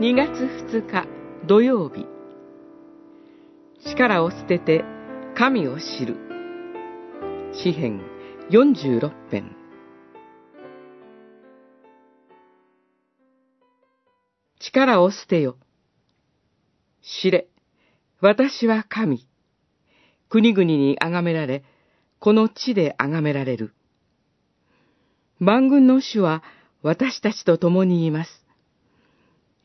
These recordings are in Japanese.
2月2日土曜日力を捨てて神を知る詩編46編力を捨てよ。知れ。私は神。国々に崇められ、この地で崇められる。万軍の主は私たちと共にいます。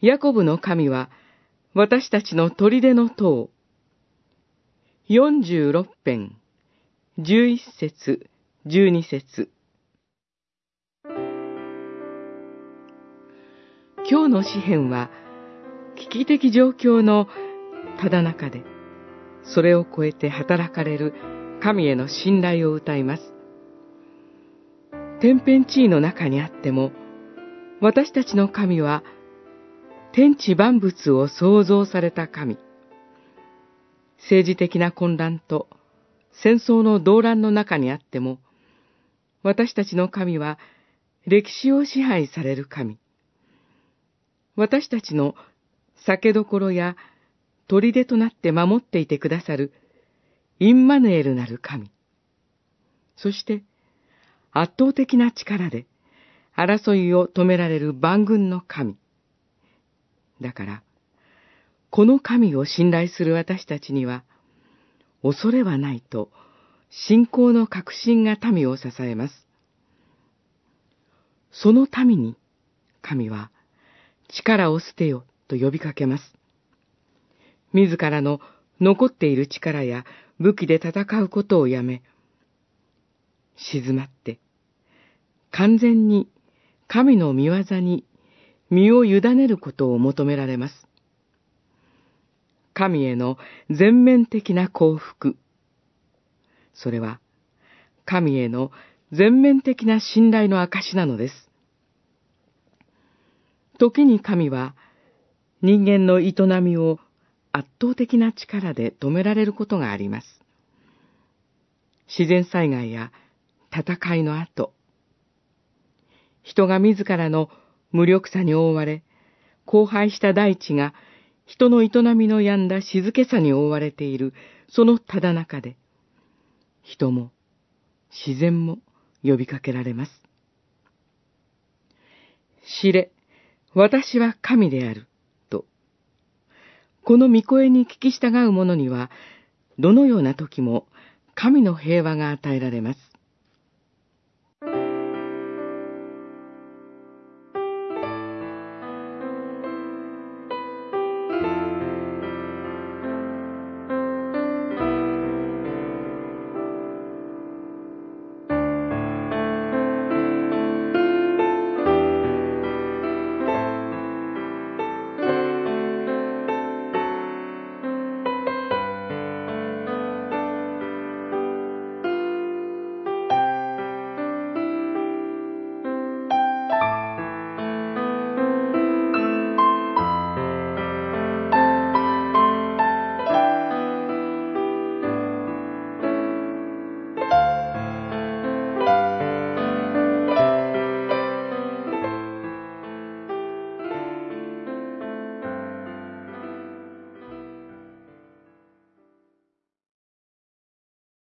ヤコブの神は私たちの砦の塔。46編、11節、12節。今日の詩篇は、危機的状況のただ中で、それを超えて働かれる神への信頼を歌います。天変地異の中にあっても、私たちの神は、天地万物を創造された神。政治的な混乱と戦争の動乱の中にあっても、私たちの神は歴史を支配される神。私たちの酒どころや砦となって守っていてくださるインマヌエルなる神。そして圧倒的な力で争いを止められる万軍の神。だから、この神を信頼する私たちには、恐れはないと、信仰の確信が民を支えます。その民に、神は、力を捨てよと呼びかけます。自らの残っている力や武器で戦うことをやめ、静まって、完全に神の見業に身を委ねることを求められます。神への全面的な幸福。それは、神への全面的な信頼の証なのです。時に神は人間の営みを圧倒的な力で止められることがあります。自然災害や戦いの後、人が自らの無力さに覆われ、荒廃した大地が人の営みの病んだ静けさに覆われているそのただ中で、人も自然も呼びかけられます。知れ、私は神である、と。この御声に聞き従う者には、どのような時も神の平和が与えられます。